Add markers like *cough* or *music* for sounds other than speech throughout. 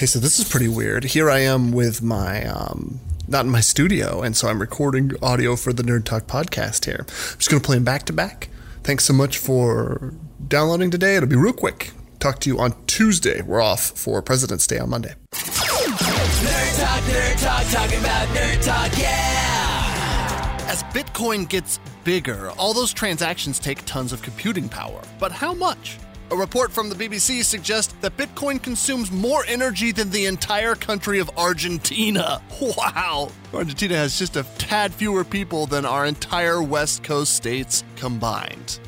Okay, so this is pretty weird. Here I am with my, um, not in my studio, and so I'm recording audio for the Nerd Talk podcast here. I'm just going to play them back to back. Thanks so much for downloading today. It'll be real quick. Talk to you on Tuesday. We're off for President's Day on Monday. Nerd Talk, Nerd Talk, talking about Nerd Talk, yeah! As Bitcoin gets bigger, all those transactions take tons of computing power. But how much? A report from the BBC suggests that Bitcoin consumes more energy than the entire country of Argentina. *laughs* Wow! Argentina has just a tad fewer people than our entire West Coast states combined.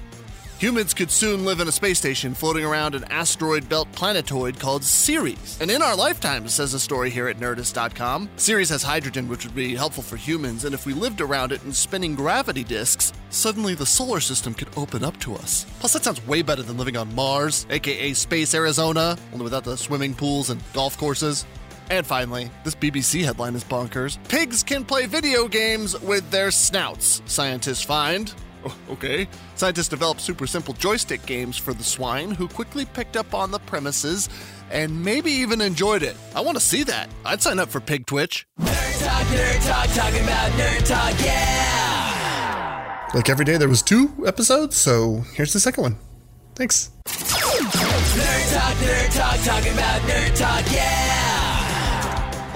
Humans could soon live in a space station floating around an asteroid belt planetoid called Ceres. And in our lifetime, says a story here at Nerdist.com, Ceres has hydrogen, which would be helpful for humans, and if we lived around it in spinning gravity disks, suddenly the solar system could open up to us. Plus, that sounds way better than living on Mars, aka Space Arizona, only without the swimming pools and golf courses. And finally, this BBC headline is bonkers. Pigs can play video games with their snouts, scientists find. Oh, *laughs* Okay. Scientists developed super simple joystick games for the swine who quickly picked up on the premises and maybe even enjoyed it. I want to see that. I'd sign up for Pig Twitch. Nerd Talk, Nerd Talk, talking about Nerd Talk, yeah! Like every day, there was two episodes, so here's the second one. Thanks. Nerd Talk, Nerd Talk, talking about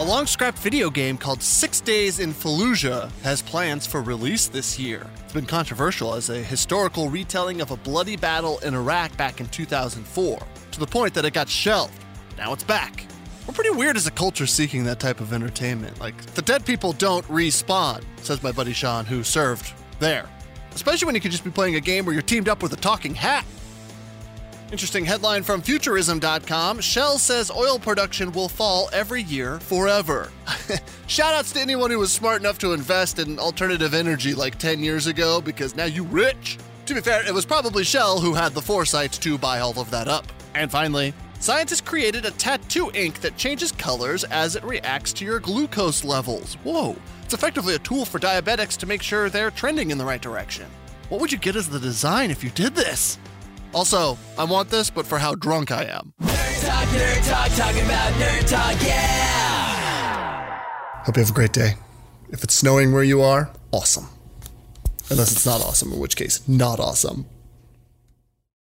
long scrapped video game called Six Days in Fallujah has plans for release this year. It's been controversial as a historical retelling of a bloody battle in Iraq back in 2004, to the point that it got shelved. Now it's back. We're pretty weird as a culture seeking that type of entertainment. Like, the dead people don't respawn, says my buddy Sean, who served there. Especially when you could just be playing a game where you're teamed up with a talking hat. Interesting headline from Futurism.com Shell says oil production will fall every year forever. *laughs* Shoutouts to anyone who was smart enough to invest in alternative energy like 10 years ago because now you rich. To be fair, it was probably Shell who had the foresight to buy all of that up. And finally, scientists created a tattoo ink that changes colors as it reacts to your glucose levels. Whoa. It's effectively a tool for diabetics to make sure they're trending in the right direction. What would you get as the design if you did this? Also, I want this, but for how drunk I am. Nerd Talk, Nerd Talk, talking about Nerd Talk, yeah! Hope you have a great day. If it's snowing where you are, awesome. Unless it's not awesome, in which case, not awesome.